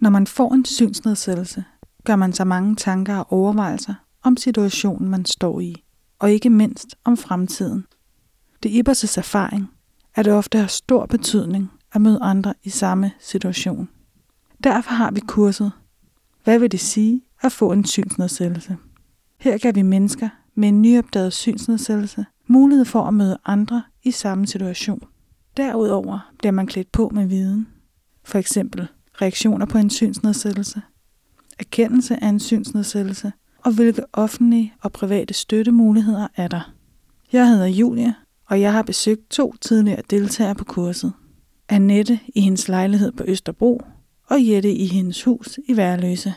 Når man får en synsnedsættelse, gør man sig mange tanker og overvejelser om situationen, man står i, og ikke mindst om fremtiden. Det er Ibers' erfaring, at det ofte har stor betydning at møde andre i samme situation. Derfor har vi kurset. Hvad vil det sige at få en synsnedsættelse? Her gav vi mennesker med en nyopdaget synsnedsættelse mulighed for at møde andre i samme situation. Derudover bliver man klædt på med viden. For eksempel reaktioner på en synsnedsættelse, erkendelse af en synsnedsættelse og hvilke offentlige og private støttemuligheder er der. Jeg hedder Julie, og jeg har besøgt to tidligere deltagere på kurset. Annette i hendes lejlighed på Østerbro og Jette i hendes hus i Værløse.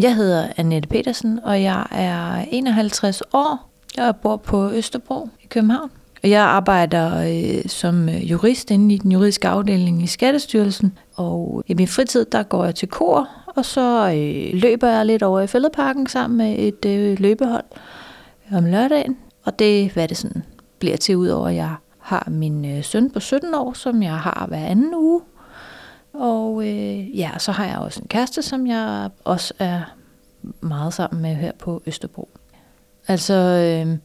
Jeg hedder Annette Petersen, og jeg er 51 år. Jeg bor på Østerbro i København. Jeg arbejder øh, som øh, jurist inde i den juridiske afdeling i Skattestyrelsen. Og i min fritid, der går jeg til kor, og så øh, løber jeg lidt over i Fældeparken sammen med et øh, løbehold om lørdagen. Og det, hvad det sådan bliver til, udover at jeg har min øh, søn på 17 år, som jeg har hver anden uge. Og øh, ja, så har jeg også en kæreste, som jeg også er meget sammen med her på Østerbro. Altså, øh,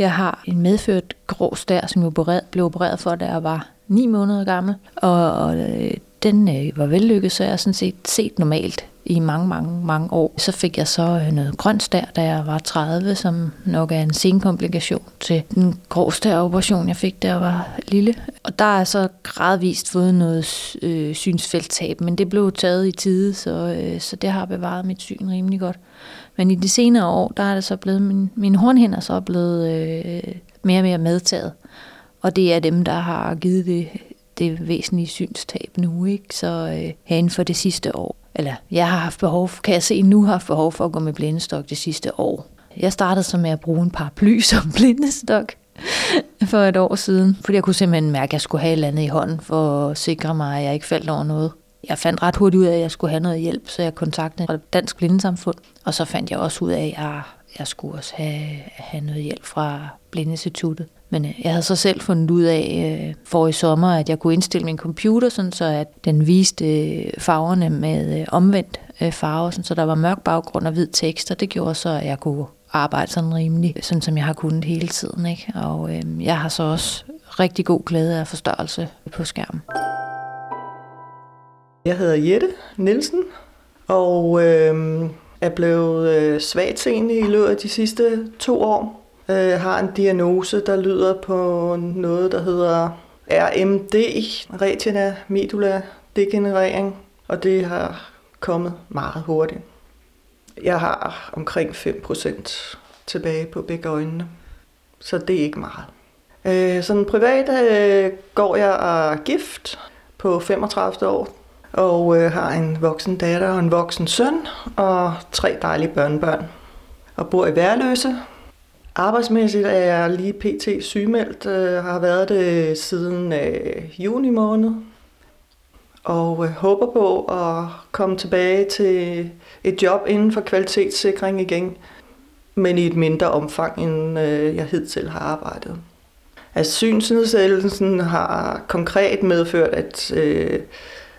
jeg har en medført grå stær, som jeg blev opereret for, da jeg var 9 måneder gammel. Og, og øh, den øh, var vellykket, så jeg har sådan set set normalt i mange, mange, mange år. Så fik jeg så øh, noget grønt der, da jeg var 30, som nok er en senkomplikation til den grå operation, jeg fik, da jeg var lille. Og der er så gradvist fået noget øh, synsfelttab, men det blev taget i tide, så, øh, så det har bevaret mit syn rimelig godt. Men i de senere år, der er det så blevet, min, mine hornhænder så blevet øh, mere og mere medtaget. Og det er dem, der har givet det, det væsentlige synstab nu, ikke? Så øh, herinde for det sidste år, eller jeg har haft behov, kan jeg se nu har haft behov for at gå med blindestok det sidste år. Jeg startede så med at bruge en paraply som blindestok for et år siden, fordi jeg kunne simpelthen mærke, at jeg skulle have et eller andet i hånden for at sikre mig, at jeg ikke faldt over noget. Jeg fandt ret hurtigt ud af, at jeg skulle have noget hjælp, så jeg kontaktede Dansk Blindesamfund. Og så fandt jeg også ud af, at jeg skulle også have, have noget hjælp fra Blindinstituttet. Men øh, jeg havde så selv fundet ud af øh, for i sommer, at jeg kunne indstille min computer, sådan så at den viste øh, farverne med øh, omvendt øh, farve, sådan så der var mørk baggrund og hvid tekst, og det gjorde så, at jeg kunne arbejde sådan rimelig, øh, sådan som jeg har kunnet hele tiden. Ikke? Og øh, jeg har så også rigtig god glæde af forstørrelse på skærmen. Jeg hedder Jette Nielsen, og øh, er blevet øh, svagtseende i løbet af de sidste to år. Øh, har en diagnose, der lyder på noget, der hedder RMD, retina medulla degenerering, og det har kommet meget hurtigt. Jeg har omkring 5% tilbage på begge øjnene, så det er ikke meget. Øh, sådan privat øh, går jeg og gift på 35 år og øh, har en voksen datter og en voksen søn og tre dejlige børnebørn. Og bor i Værløse. Arbejdsmæssigt er jeg lige pt. sygemeldt, øh, har været det siden øh, juni måned. Og øh, håber på at komme tilbage til et job inden for kvalitetssikring igen, men i et mindre omfang, end øh, jeg hidtil har arbejdet. Altså synsnedsættelsen har konkret medført, at øh,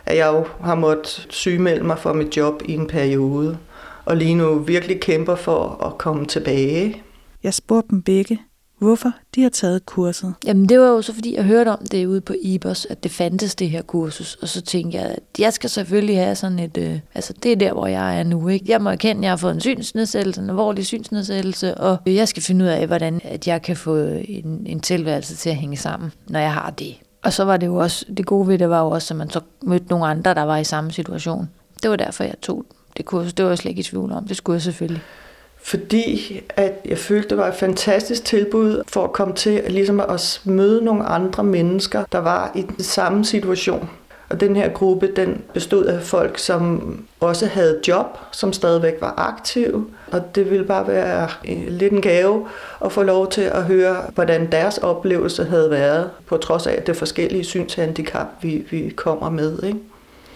at jeg jo har måttet sygemelde mig for mit job i en periode, og lige nu virkelig kæmper for at komme tilbage. Jeg spurgte dem begge, hvorfor de har taget kurset. Jamen det var jo så fordi, jeg hørte om det ude på IBOS, at det fandtes det her kursus, og så tænkte jeg, at jeg skal selvfølgelig have sådan et, øh, altså det er der, hvor jeg er nu, ikke? Jeg må erkende, at jeg har fået en synsnedsættelse, en alvorlig synsnedsættelse, og jeg skal finde ud af, hvordan at jeg kan få en, en tilværelse til at hænge sammen, når jeg har det. Og så var det jo også, det gode ved det var jo også, at man så mødte nogle andre, der var i samme situation. Det var derfor, jeg tog det kursus. Det var jeg slet ikke i tvivl om. Det skulle jeg selvfølgelig. Fordi at jeg følte, det var et fantastisk tilbud for at komme til ligesom at møde nogle andre mennesker, der var i den samme situation. Og den her gruppe, den bestod af folk, som også havde job, som stadigvæk var aktive. Og det ville bare være lidt en gave at få lov til at høre, hvordan deres oplevelse havde været, på trods af det forskellige synshandicap, vi, vi kommer med. Ikke?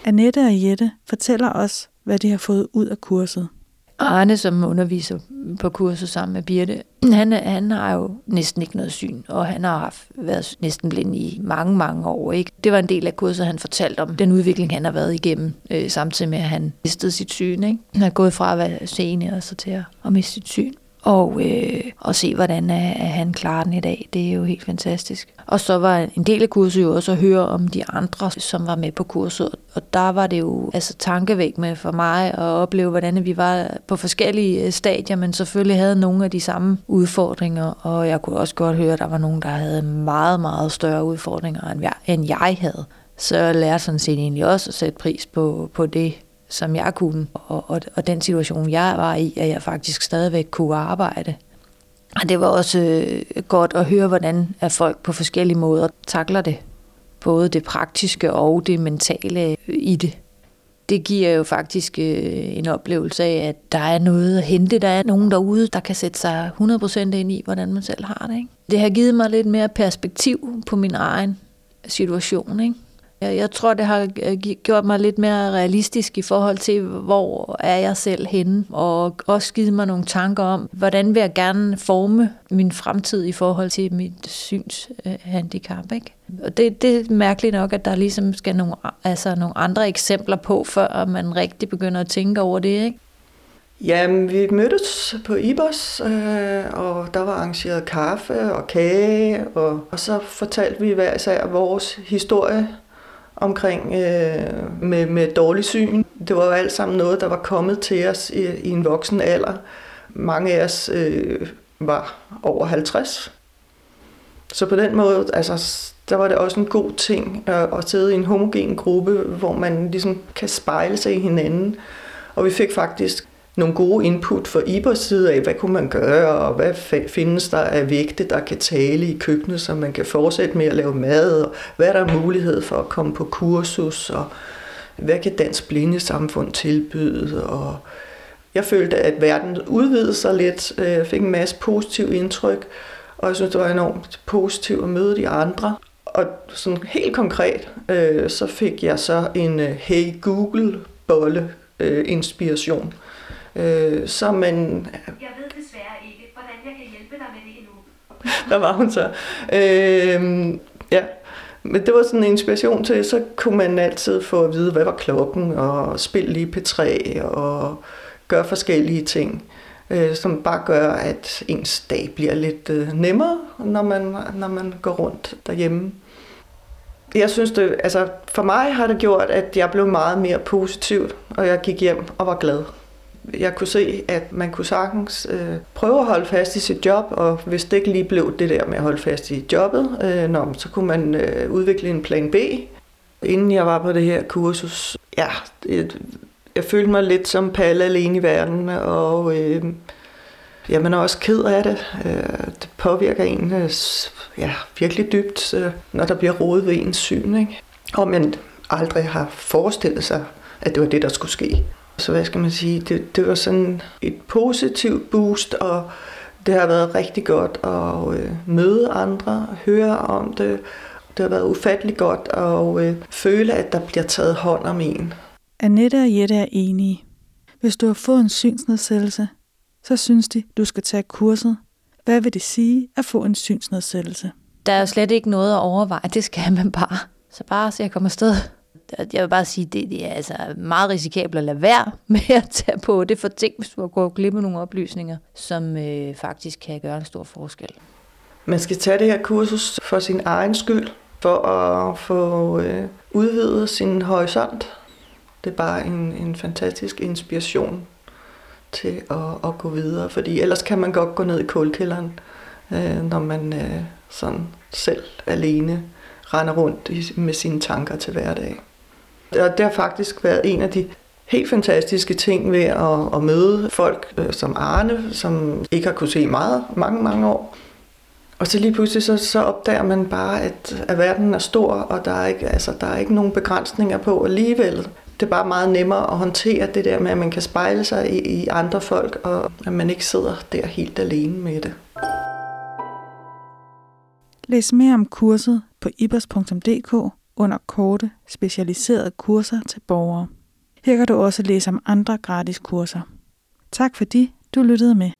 Annette og Jette fortæller os, hvad de har fået ud af kurset. Arne, som underviser på kurset sammen med Birte, han, han har jo næsten ikke noget syn, og han har haft, været næsten blind i mange, mange år. Ikke? Det var en del af kurset, han fortalte om den udvikling, han har været igennem, øh, samtidig med, at han mistede sit syn. Ikke? Han er gået fra at være seende og så til at, at miste sit syn og, øh, og se, hvordan øh, han klarer den i dag. Det er jo helt fantastisk. Og så var en del af kurset jo også at høre om de andre, som var med på kurset. Og der var det jo altså tankevækkende for mig at opleve, hvordan vi var på forskellige øh, stadier, men selvfølgelig havde nogle af de samme udfordringer. Og jeg kunne også godt høre, at der var nogen, der havde meget, meget større udfordringer, end jeg, end jeg havde. Så jeg lærte sådan set egentlig også at sætte pris på, på det, som jeg kunne, og, og, og den situation, jeg var i, at jeg faktisk stadigvæk kunne arbejde. Og det var også øh, godt at høre, hvordan at folk på forskellige måder takler det. Både det praktiske og det mentale øh, i det. Det giver jo faktisk øh, en oplevelse af, at der er noget at hente. Der er nogen derude, der kan sætte sig 100% ind i, hvordan man selv har det. Ikke? Det har givet mig lidt mere perspektiv på min egen situation. Ikke? Jeg tror, det har øh, gjort mig lidt mere realistisk i forhold til, hvor er jeg selv henne, og også givet mig nogle tanker om, hvordan vil jeg gerne forme min fremtid i forhold til mit synshandicap. Øh, ikke? Og det, det er mærkeligt nok, at der ligesom skal nogle, altså nogle andre eksempler på, før man rigtig begynder at tænke over det. Ikke? Jamen, vi mødtes på Ibos, øh, og der var arrangeret kaffe og kage, og, og så fortalte vi hver især vores historie omkring øh, med, med dårlig syn. Det var jo alt sammen noget, der var kommet til os i, i en voksen alder. Mange af os øh, var over 50. Så på den måde, altså, der var det også en god ting at, at sidde i en homogen gruppe, hvor man ligesom kan spejle sig i hinanden. Og vi fik faktisk nogle gode input for Ibers side af, hvad kunne man gøre, og hvad findes der af vægte, der kan tale i køkkenet, så man kan fortsætte med at lave mad, og hvad er der mulighed for at komme på kursus, og hvad kan Dansk Blinde Samfund tilbyde, og jeg følte, at verden udvidede sig lidt, øh, jeg fik en masse positiv indtryk, og jeg synes, det var enormt positivt at møde de andre. Og sådan helt konkret, øh, så fik jeg så en øh, Hey Google-bolle øh, inspiration Øh, så man... Jeg ved desværre ikke, hvordan jeg kan hjælpe dig med det endnu. Der var hun så. Øh, ja, men det var sådan en inspiration til, så kunne man altid få at vide, hvad var klokken, og spille lige P3, og gøre forskellige ting, øh, som bare gør, at ens dag bliver lidt øh, nemmere, når man, når man går rundt derhjemme. Jeg synes det, altså for mig har det gjort, at jeg blev meget mere positiv, og jeg gik hjem og var glad jeg kunne se, at man kunne sagtens øh, prøve at holde fast i sit job, og hvis det ikke lige blev det der med at holde fast i jobbet, øh, nå, så kunne man øh, udvikle en plan B. Inden jeg var på det her kursus, ja, det, jeg følte mig lidt som Palle alene i verden, og øh, ja, man er også ked af det. Øh, det påvirker en øh, ja, virkelig dybt, øh, når der bliver rodet ved ens syn. Ikke? Og man aldrig har forestillet sig, at det var det, der skulle ske. Så hvad skal man sige, det, det var sådan et positivt boost, og det har været rigtig godt at øh, møde andre, høre om det. Det har været ufattelig godt at øh, føle, at der bliver taget hånd om en. Annette og Jette er enige. Hvis du har fået en synsnedsættelse, så synes de, du skal tage kurset. Hvad vil det sige at få en synsnedsættelse? Der er jo slet ikke noget at overveje. Det skal man bare. Så bare se at komme afsted jeg vil bare sige, det, det er altså meget risikabelt at lade være med at tage på det for ting, hvis du går glip af nogle oplysninger, som øh, faktisk kan gøre en stor forskel. Man skal tage det her kursus for sin egen skyld, for at få øh, udvidet sin horisont. Det er bare en, en fantastisk inspiration til at, at gå videre, fordi ellers kan man godt gå ned i kulkælderen, øh, når man øh, sådan selv alene render rundt med sine tanker til hverdag. Og det har faktisk været en af de helt fantastiske ting ved at, at møde folk øh, som Arne, som ikke har kunne se meget, mange, mange år. Og så lige pludselig så, så opdager man bare, at, at verden er stor, og der er, ikke, altså, der er ikke nogen begrænsninger på alligevel. Det er bare meget nemmere at håndtere det der med, at man kan spejle sig i, i andre folk, og at man ikke sidder der helt alene med det. Læs mere om kurset på ibers.dk under korte, specialiserede kurser til borgere. Her kan du også læse om andre gratis kurser. Tak fordi du lyttede med.